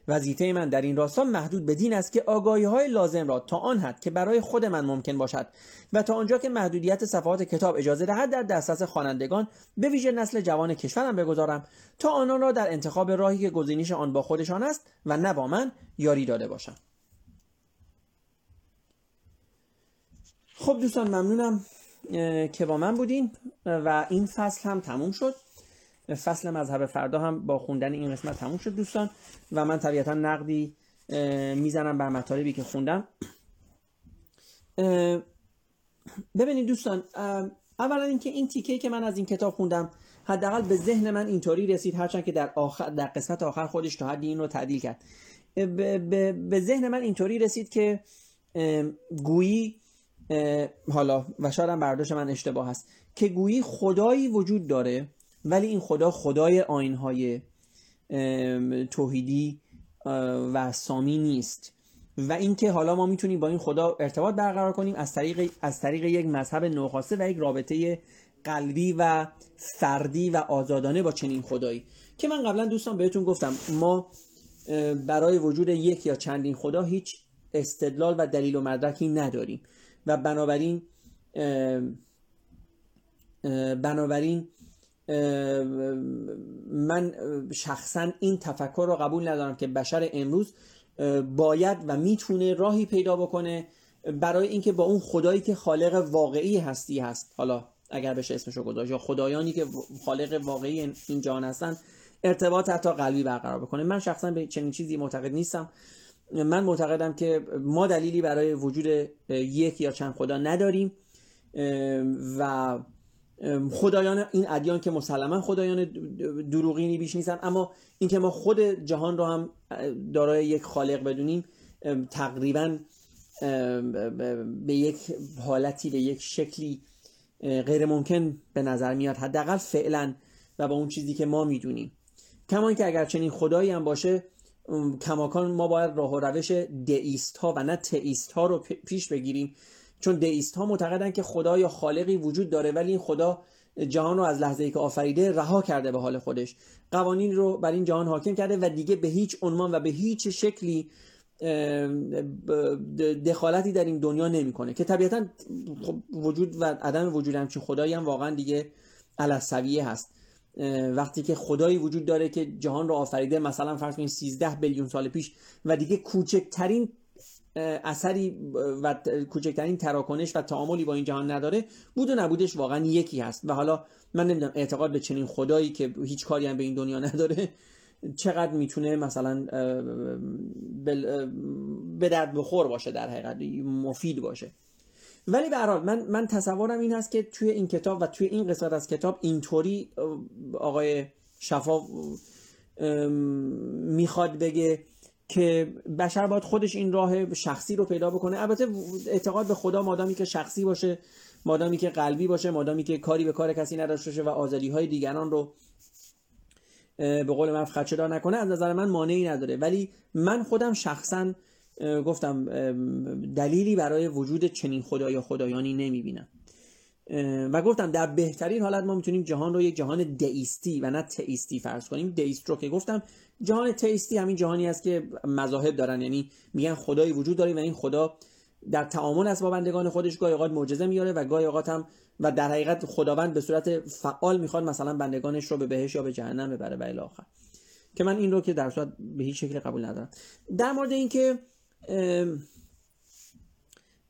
وظیفه من در این راستا محدود به دین است که آگاهی های لازم را تا آن حد که برای خود من ممکن باشد و تا آنجا که محدودیت صفحات کتاب اجازه دهد در دسترس خوانندگان به ویژه نسل جوان کشورم بگذارم تا آنان را در انتخاب راهی که گزینش آن با خودشان است و نه با من یاری داده باشم خب دوستان ممنونم که با من بودین و این فصل هم تموم شد. فصل مذهب فردا هم با خوندن این قسمت تموم شد دوستان و من طبیعتا نقدی می‌زنم بر مطالبی که خوندم. ببینید دوستان اولا اینکه این تیکه که من از این کتاب خوندم حداقل به ذهن من اینطوری رسید هرچند که در آخر در قسمت آخر خودش تا حدی این رو تعدیل کرد. به ذهن من اینطوری رسید که گویی حالا و شاید هم برداشت من اشتباه هست که گویی خدایی وجود داره ولی این خدا خدای آینهای توحیدی و سامی نیست. و اینکه حالا ما می‌تونیم با این خدا ارتباط برقرار کنیم از طریق از طریق یک مذهب نوخواسته و یک رابطه قلبی و فردی و آزادانه با چنین خدایی. که من قبلا دوستان بهتون گفتم ما برای وجود یک یا چندین خدا هیچ استدلال و دلیل و مدرکی نداریم. و بنابراین بنابراین من شخصا این تفکر رو قبول ندارم که بشر امروز باید و می‌تونه راهی پیدا بکنه برای اینکه با اون خدایی که خالق واقعی هستی هست. حالا اگر بشه اسمشو گذاشت یا خدایانی که خالق واقعی این جهان هستن ارتباط حتی قلبی برقرار بکنه. من شخصا به چنین چیزی معتقد نیستم. من معتقدم که ما دلیلی برای وجود یک یا چند خدا نداریم و خدایان این ادیان که مسلما خدایان دروغینی بیش نیستن اما اینکه ما خود جهان رو هم دارای یک خالق بدونیم تقریبا به یک حالتی به یک شکلی غیر ممکن به نظر میاد. حداقل فعلا و با اون چیزی که ما می‌دونیم. کما که اگر چنین خدایی هم باشه کماکان ما باید راه و روش دئیست ها و نه تئیست ها رو پیش بگیریم. چون دئیست ها معتقدن که خدا یا خالقی وجود داره ولی این خدا جهان رو از لحظه ای که آفریده رها کرده به حال خودش. قوانین رو بر این جهان حاکم کرده و دیگه به هیچ عنوان و به هیچ شکلی دخالتی در این دنیا نمی‌کنه. که طبیعتا خب وجود و عدم وجود همچین خدایی هم واقعا دیگه علسویه هست. وقتی که خدایی وجود داره که جهان رو آفریده مثلا فرض کنید 13 بیلیون سال پیش و دیگه کوچکترین اثری و کوچکترین تراکنش و تعاملی با این جهان نداره بود و نبودش واقعا یکی هست. و حالا من نمی‌دونم اعتقاد به چنین خدایی که هیچ کاری هم به این دنیا نداره چقدر می‌تونه مثلا به درد بخور باشه در حقیقت مفید باشه. ولی به حال من من تصورم این هست که توی این کتاب و توی این قسمت از کتاب اینطوری آقای شفا می‌خواد بگه که بشر باید خودش این راه شخصی رو پیدا بکنه. البته اعتقاد به خدا مادامی که شخصی باشه مادامی که قلبی باشه مادامی که کاری به کار کسی نداشته باشه و آزادی های دیگران رو به قول من خدشه نکنه از نظر من مانعی نداره. ولی من خودم شخصا گفتم دلیلی برای وجود چنین خدا یا خدایانی نمی‌بینم. و گفتم در بهترین حالت ما می‌تونیم جهان رو یک جهان دئیستی و نه تئیستی فرض کنیم. دئیست رو که گفتم جهان تئیستی همین جهانی است که مذاهب دارن. یعنی میگن خدایی وجود داره و این خدا در تعامل است با بندگان خودش. گاهی اوقات معجزه میاره و گاهی اوقات هم و در حقیقت خداوند به صورت فعال می‌خواد مثلا بندگانش رو به بهش یا به جهنم ببره و آخر. که من این رو که در صورت به هیچ شکل قبول ندارم. در مورد اینکه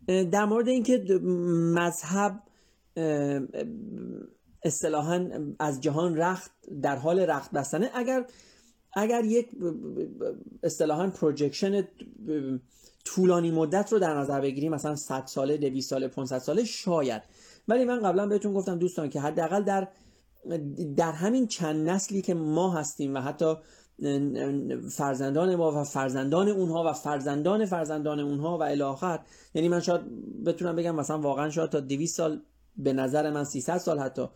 در مورد اینکه مذهب اصطلاحا از جهان رخت در حال رخت بستنه اگر اگر یک اصطلاحا پروجکشن طولانی مدت رو در نظر بگیریم مثلا 100 ساله 200 ساله 500 ساله شاید. ولی من قبلا بهتون گفتم دوستان که حداقل در در همین چند نسلی که ما هستیم و حتی فرزندان ما و فرزندان اونها و فرزندان فرزندان اونها و الاخر یعنی من شاید بتونم بگم مثلا واقعا شاید تا 200 سال به نظر من 300 سال حتی.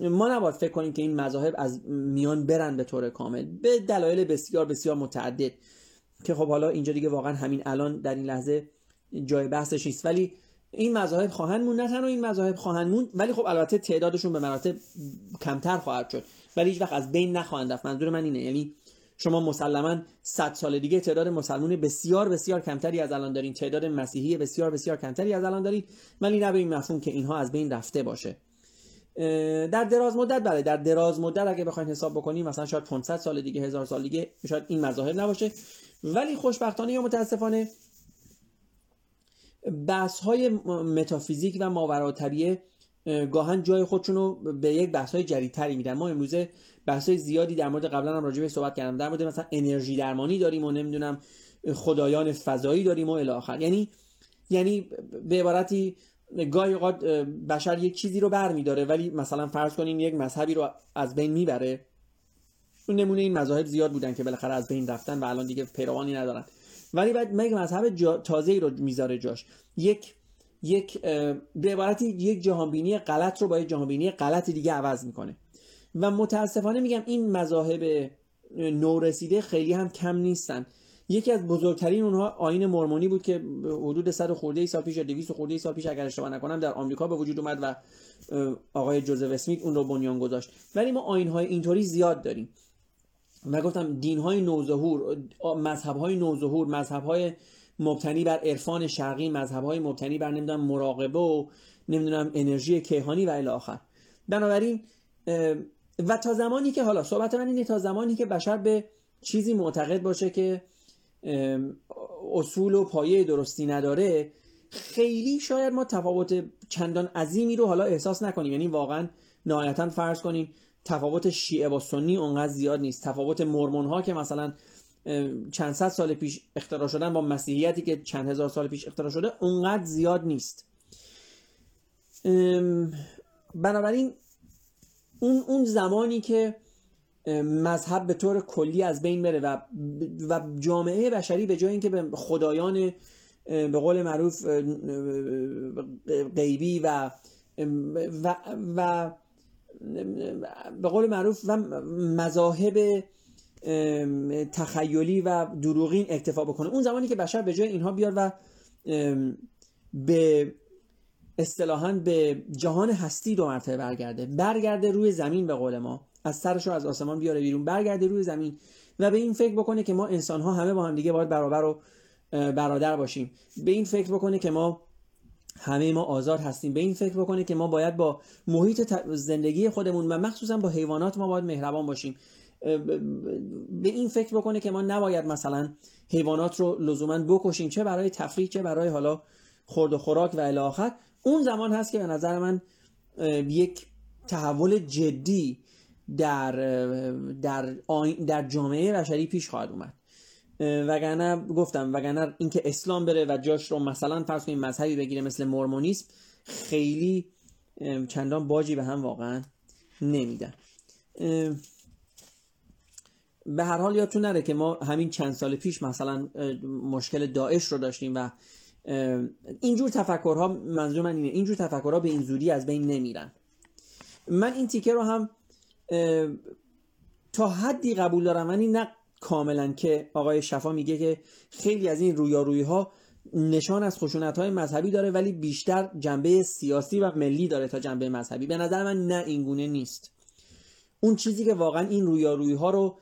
ما نباید فکر کنیم که این مذاهب از میان برن به طور کامل. به دلایل بسیار بسیار متعدد. که خب حالا اینجا دیگه واقعا همین الان در این لحظه جای بحثش نیست. ولی این مذاهب خواهند موند. نه تنها این مذاهب خواهند موند ولی خب البته تعدادشون به مراتب کمتر خواهد شد. ولی هیچ وقت از بین نخواهند رفت. منظور من اینه. یعنی شما مسلما 100 سال دیگه تعداد مسلمون بسیار بسیار کمتری از الان دارین. تعداد مسیحی بسیار بسیار کمتری از الان دارین. ولی نه به این مفهوم که اینها از بین رفته باشه. در دراز مدت بله در دراز مدت اگه بخواید حساب بکنیم مثلا شاید 500 سال دیگه هزار سال دیگه شاید این مظاهر نباشه. ولی خوشبختانه یا متاسفانه بحث های متافیزیک و ماورا طبیعه گاهن جای خودشون به یک بحث های جدیدتری میدن. ما امروزه بحث های زیادی در مورد قبلا هم راجع به صحبت کردم. در مورد مثلا انرژی درمانی داریم و نمی‌دونم خدایان فضایی داریم و الی آخر. یعنی یعنی به عبارتی گاهی اوقات بشر یک چیزی رو برمیداره ولی مثلا فرض کنین یک مذهبی رو از بین می‌بره. نمونه این مذاهب زیاد بودن که بالاخره از بین رفتن و الان دیگه پیروانی ندارن. ولی بعد یک مذهب جا... تازه رو می‌ذاره جاش. یک یک به عبارتی یک جهانبینی غلط رو با یک جهانبینی غلط دیگه عوض می‌کنه. و متاسفانه میگم این مذاهب نورسیده خیلی هم کم نیستن. یکی از بزرگترین اونها آین مرمونی بود که حدود 100 خورده ای سال پیش یا 200 خورده ای سال پیش اگر اشتباه نکنم در آمریکا به وجود اومد و آقای جوزف اسمیت اون رو بنیان گذاشت. ولی ما آین های اینطوری زیاد داریم. و گفتم دین های نوظهور مذهب های نوظهور مذهب های مبتنی بر عرفان شرقی مذهب های مبتنی بر نمی‌دونم مراقبه و نمی‌دونم انرژی کیهانی و الی آخر. بنابراین و تا زمانی که حالا صحبت من اینه تا زمانی که بشر به چیزی معتقد باشه که اصول و پایه درستی نداره خیلی شاید ما تفاوت چندان عظیمی رو حالا احساس نکنیم. یعنی واقعا نهایتا فرض کنیم تفاوت شیعه با سنی اونقدر زیاد نیست. تفاوت مرمون ها که مثلا چند صد سال پیش اختراع شدن با مسیحیتی که چند هزار سال پیش اختراع شده اونقدر زیاد نیست. بنابراین اون اون زمانی که مذهب به طور کلی از بین بره و و جامعه بشری به جای اینکه به خدایان به قول معروف غیبی و و, و به قول معروف و مذاهب تخیلی و دروغین اکتفا بکنه. اون زمانی که بشر به جای اینها بیاد و به اصطلاحا به جهان هستی دو مرتبه برگرده برگرده روی زمین به قول ما از سرش رو از آسمان بیاره بیرون برگرده روی زمین و به این فکر بکنه که ما انسان ها همه با هم دیگه باید برابر و برادر باشیم. به این فکر بکنه که ما همه ما آزاد هستیم. به این فکر بکنه که ما باید با محیط زندگی خودمون و مخصوصا با حیوانات ما باید مهربان باشیم. به این فکر بکنه که ما نباید مثلا حیوانات رو لزوما بکشیم چه برای تفریح چه برای حالا خورد و خوراک و الی اون زمان هست که به نظر من یک تحول جدی در در در جامعه بشری پیش خواهد اومد. وگرنه گفتم وگرنه اینکه اسلام بره و جاش رو مثلا فرض کنیم مذهبی بگیره مثل مرمونیسم خیلی چندان باجی به هم واقعا نمیدن. به هر حال یادتون نره که ما همین چند سال پیش مثلا مشکل داعش رو داشتیم و اینجور تفکرها منظور من اینه اینجور تفکرها به این زودی از بین نمیرن. من این تیکه رو هم تا حدی قبول دارم. ولی نه کاملا که آقای شفا میگه که خیلی از این رویارویی ها نشان از خشونت های مذهبی داره ولی بیشتر جنبه سیاسی و ملی داره تا جنبه مذهبی. به نظر من نه اینگونه نیست. اون چیزی که واقعا این رویارویی ها رو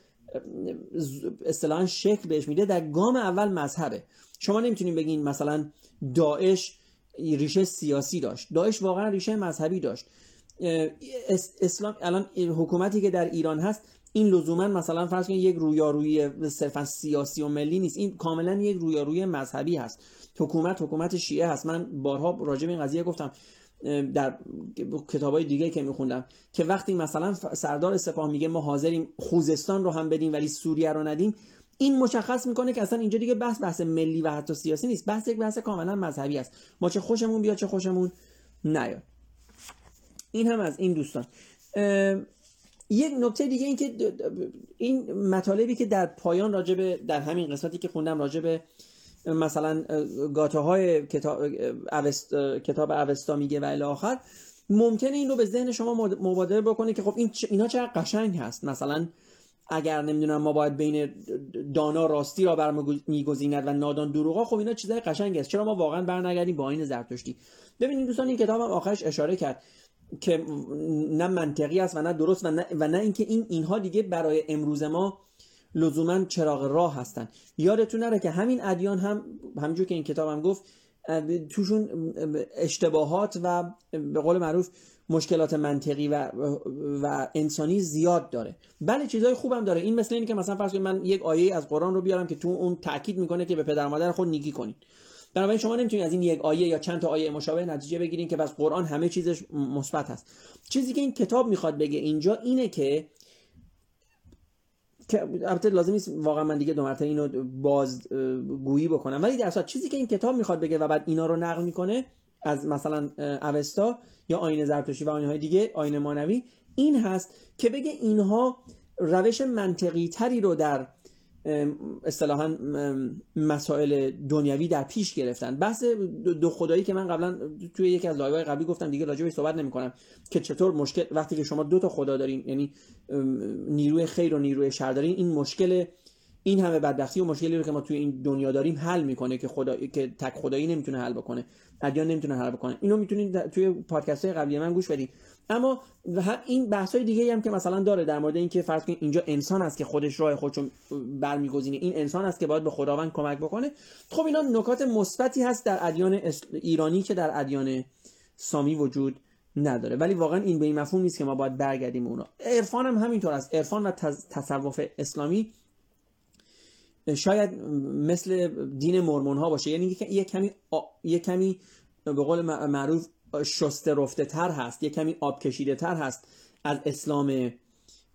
اصطلاحا شکل بهش میده در گام اول مذهبه شما نمی‌تونید بگین مثلا داعش ریشه سیاسی داشت. داعش واقعا ریشه مذهبی داشت. اسلام الان حکومتی که در ایران هست این لزوما مثلا فرض کنید یک رویارویی صرفا سیاسی و ملی نیست. این کاملا یک رویارویی مذهبی هست. حکومت حکومت شیعه هست. من بارها راجع به این قضیه گفتم. در کتابای دیگه که میخوندم که وقتی مثلا سردار سپاه میگه ما حاضریم خوزستان رو هم بدیم ولی سوریه رو ندیم این مشخص می‌کنه که اصلا اینجا دیگه بحث بحث ملی و حتی سیاسی نیست. بحث یک بحث کاملا مذهبی است. ما چه خوشمون بیاد چه خوشمون نیاد. این هم از این دوستان. یک نکته دیگه این که این مطالبی که در پایان راجبه در همین قسمتی که خوندم راجبه مثلا گاته های کتاب, کتاب اوستا میگه و آخر. ممکنه این رو به ذهن شما مبادره بکنه که خب این اینا چقدر قشنگ هست. مثلا اگر نمی‌دونم ما باید بین دانا راستی را برمیگزیند و نادان دروغا خب اینا چیزای قشنگ است چرا ما واقعا برنگردیم با این زرتشتی؟ ببینید دوستان این کتاب هم آخرش اشاره کرد که نه منطقی است و نه درست و نه, و نه اینکه این اینها دیگه برای امروز ما لزوما چراغ راه هستن. یادتون نره که همین ادیان هم همونجور که این کتابم گفت توشون اشتباهات و به قول معروف مشکلات منطقی و, و انسانی زیاد داره. بله چیزای خوبم داره. این مثل اینه که مثلا فرض کنید من یک آیه از قرآن رو بیارم که تو اون تاکید می‌کنه که به پدر مادر خود نیکی کنید بنابراین شما نمی‌تونید از این یک آیه یا چند تا آیه مشابه نتیجه بگیرید که بس قرآن همه چیزش مثبت هست. چیزی که این کتاب می‌خواد بگه اینجا اینه که که البته لازم نیست واقعا من دیگه دو مرتبه اینو باز گویی بکنم. ولی در چیزی که این کتاب می‌خواد بگه و بعد اینا رو نقل می‌کنه از مثلا اوستا یا آین زرتشتی و آینه های دیگه آین مانوی این هست که بگه اینها روش منطقی تری رو در اصطلاحا مسائل دنیوی در پیش گرفتن. بحث دو خدایی که من قبلا توی یکی از لایوهای قبلی گفتم دیگه راجع صحبت نمی کنم که چطور مشکل وقتی که شما دو تا خدا دارین یعنی نیروی خیر و نیروی شر دارین این مشکل این همه بدبختی و مشکلی رو که ما توی این دنیا داریم حل می‌کنه که خدا که تک خدایی نمی‌تونه حل بکنه. ادیان نمی‌تونه حل بکنه. اینو می‌تونید توی پادکست های قبلی من گوش بدید اما این بحث های دیگه هم که مثلا داره در مورد اینکه فرض کنید اینجا انسان است که خودش راه خودشو برمیگزینه. این انسان است که باید به خداوند کمک بکنه. خب اینا نکات مثبتی هست در ادیان ایرانی که در ادیان سامی وجود نداره. ولی واقعا این به این مفهوم نیست که ما باید برگردیم اونا. عرفان هم همینطور است. عرفان و تصوف اسلامی شاید مثل دین مرمون ها باشه. یعنی یه کمی یه کمی به قول معروف شسته رفته تر هست. یه کمی آب کشیده تر هست از اسلام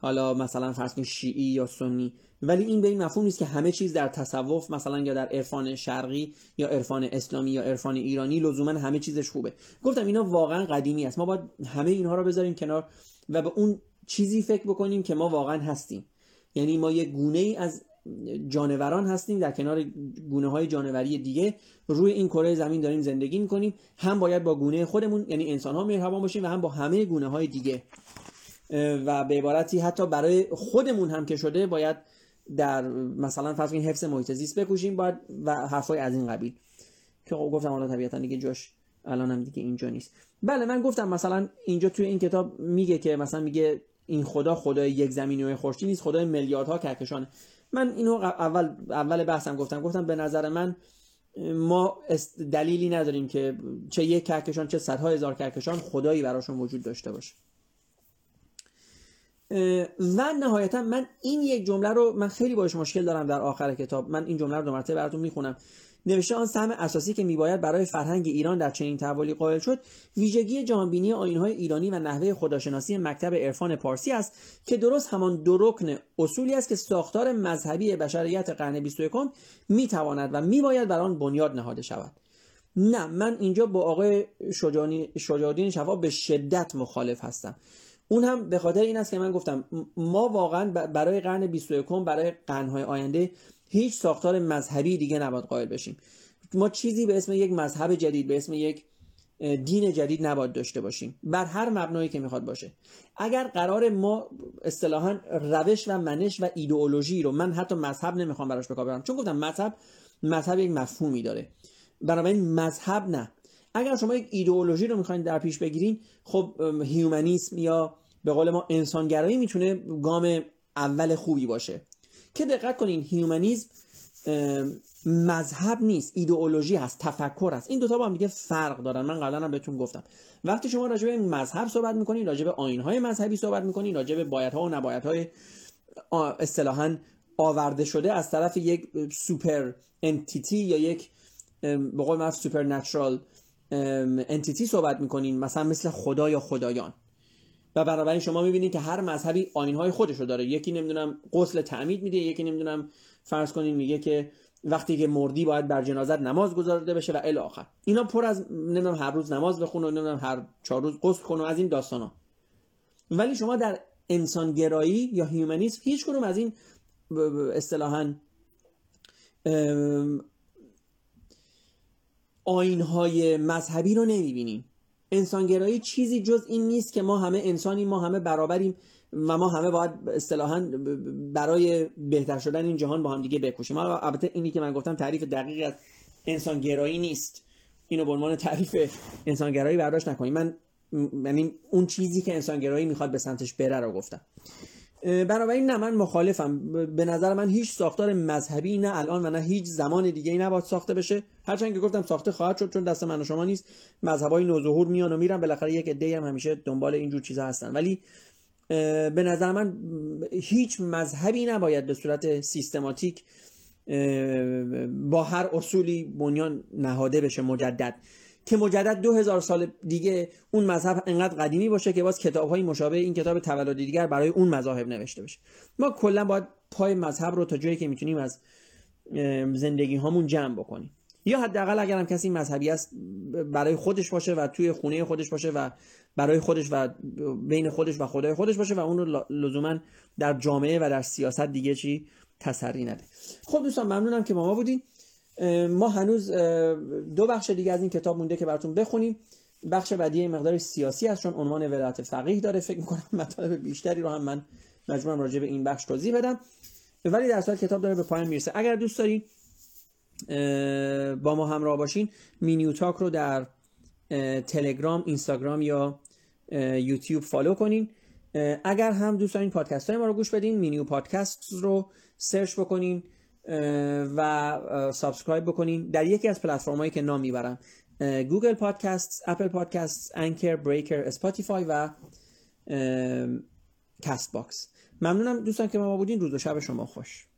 حالا مثلا فرض شیعی یا سنی. ولی این به این مفهوم نیست که همه چیز در تصوف مثلا یا در عرفان شرقی یا عرفان اسلامی یا عرفان ایرانی لزوما همه چیزش خوبه. گفتم اینا واقعا قدیمی است. ما باید همه اینها رو بذاریم کنار و به اون چیزی فکر بکنیم که ما واقعا هستیم. یعنی ما یه گونه ای از جانوران هستیم در کنار گونه های جانوری دیگه روی این کره زمین داریم زندگی می‌کنیم. هم باید با گونه خودمون یعنی انسان ها مهربان باشیم و هم با همه گونه های دیگه و به عبارتی حتی برای خودمون هم که شده باید در مثلا فرض کنید حفظ محیط زیست بکوشیم باید و حرفای از این قبیل. که خب گفتم حالا طبیعتا دیگه جاش الان هم دیگه اینجا نیست. بله من گفتم مثلا اینجا توی این کتاب میگه که مثلا میگه این خدا خدای یک زمینی و خورشید نیست خدای میلیاردها کهکشانه. من اینو اول اول بحثم گفتم. گفتم به نظر من ما دلیلی نداریم که چه یک کهکشان چه صدها هزار کهکشان خدایی براشون وجود داشته باشه. و نهایتا من این یک جمله رو من خیلی باش مشکل دارم در آخر کتاب. من این جمله رو دو مرتبه براتون می‌خونم. نوشته آن سهم اساسی که میباید برای فرهنگ ایران در چنین تحولی قائل شد ویژگی جهانبینی آینهای ایرانی و نحوه خداشناسی مکتب عرفان پارسی است که درست همان دو رکن اصولی است که ساختار مذهبی بشریت قرن 21 می‌تواند و میباید بر آن بنیاد نهاده شود. نه من اینجا با آقای شجاعالدین شفا به شدت مخالف هستم. اون هم به خاطر این است که من گفتم ما واقعا برای قرن 21 برای قرنهای آینده هیچ ساختار مذهبی دیگه نباید قائل بشیم. ما چیزی به اسم یک مذهب جدید به اسم یک دین جدید نباید داشته باشیم. بر هر مبنایی که می‌خواد باشه. اگر قرار ما اصطلاحا روش و منش و ایدئولوژی رو من حتی مذهب نمی‌خوام براش به برم چون گفتم مذهب مذهب یک مفهومی داره. بنابراین مذهب نه. اگر شما یک ایدئولوژی رو می‌خواین در پیش بگیرین خب humanism یا به قول ما انسانگرایی می‌تونه گام اول خوبی باشه. که دقت کنین humanism مذهب نیست ایدئولوژی هست تفکر هست. این دوتا با هم دیگه فرق دارن. من قبلا هم بهتون گفتم. وقتی شما راجع به مذهب صحبت می‌کنین راجع به آیین‌های مذهبی صحبت می‌کنین راجع به بایدها و نبایدهای اصطلاحا آورده شده از طرف یک super entity یا یک به قول معروف supernatural entity صحبت می‌کنین. مثلا مثل خدا یا خدایان. و بنابراین شما می‌بینید که هر مذهبی آیین‌های خودش رو داره. یکی نمی‌دونم غسل تعمید میده یکی نمی‌دونم فرض کنین میگه که وقتی که مردی باید بر جنازت نماز گذارده بشه و الی آخر. اینا پر از نمی‌دونم هر روز نماز بخون و نمی‌دونم هر چهار روز غسل کن و از این داستانا. ولی شما در انسانگرایی یا هیومنیسم هیچ کنم از این اصطلاحا آینهای مذهبی رو نمی‌بینیم انسانگرایی چیزی جز این نیست که ما همه انسانی ما همه برابریم و ما همه باید اصطلاحا برای بهتر شدن این جهان با هم دیگه بکوشیم البته اینی که من گفتم تعریف دقیقی از انسانگرایی نیست. اینو به عنوان تعریف انسانگرایی برداشت نکنیم. من یعنی اون چیزی که انسانگرایی می‌خواد به سمتش بره رو گفتم. بنابراین نه من مخالفم. به نظر من هیچ ساختار مذهبی نه الان و نه هیچ زمان دیگه ای نباید ساخته بشه. هرچند که گفتم ساخته خواهد شد چون دست من و شما نیست. مذهبای نوظهور میان و میرن. بالاخره یک عده‌ای هم همیشه دنبال اینجور چیزا هستن. ولی به نظر من هیچ مذهبی نباید به صورت سیستماتیک با هر اصولی بنیان نهاده بشه مجدد. که مجدد دو هزار سال دیگه اون مذهب انقدر قدیمی باشه که باز کتاب های مشابه این کتاب تولد دیگر برای اون مذاهب نوشته بشه. ما کلا باید پای مذهب رو تا جایی که می‌تونیم از زندگی هامون جمع بکنیم. یا حداقل اگر هم کسی مذهبی است برای خودش باشه و توی خونه خودش باشه و برای خودش و بین خودش و خدای خودش باشه و اون رو لزوما در جامعه و در سیاست دیگه چی؟ تسری نده. خب دوستان ممنونم که ما بودین. ما هنوز دو بخش دیگه از این کتاب مونده که براتون بخونیم. بخش بعدی مقدار سیاسی است چون عنوان ولایت فقیه داره. فکر می‌کنم مطالب بیشتری رو هم من مجبورم راجع به این بخش توضیح بدم. ولی در صورت کتاب داره به پایان می‌رسه. اگر دوست دارید با ما همراه باشین مینیو تاک رو در تلگرام اینستاگرام یا یوتیوب follow کنین. اگر هم دوست دارین پادکست های ما رو گوش بدین مینیو پادکست رو search بکنین. و subscribe بکنین در یکی از پلتفرم هایی که نام می‌برم. Google Podcast، Apple Podcast، Anchor، Breaker، Spotify و Castbox ممنونم دوستان که ما بودین. روز و شب شما خوش.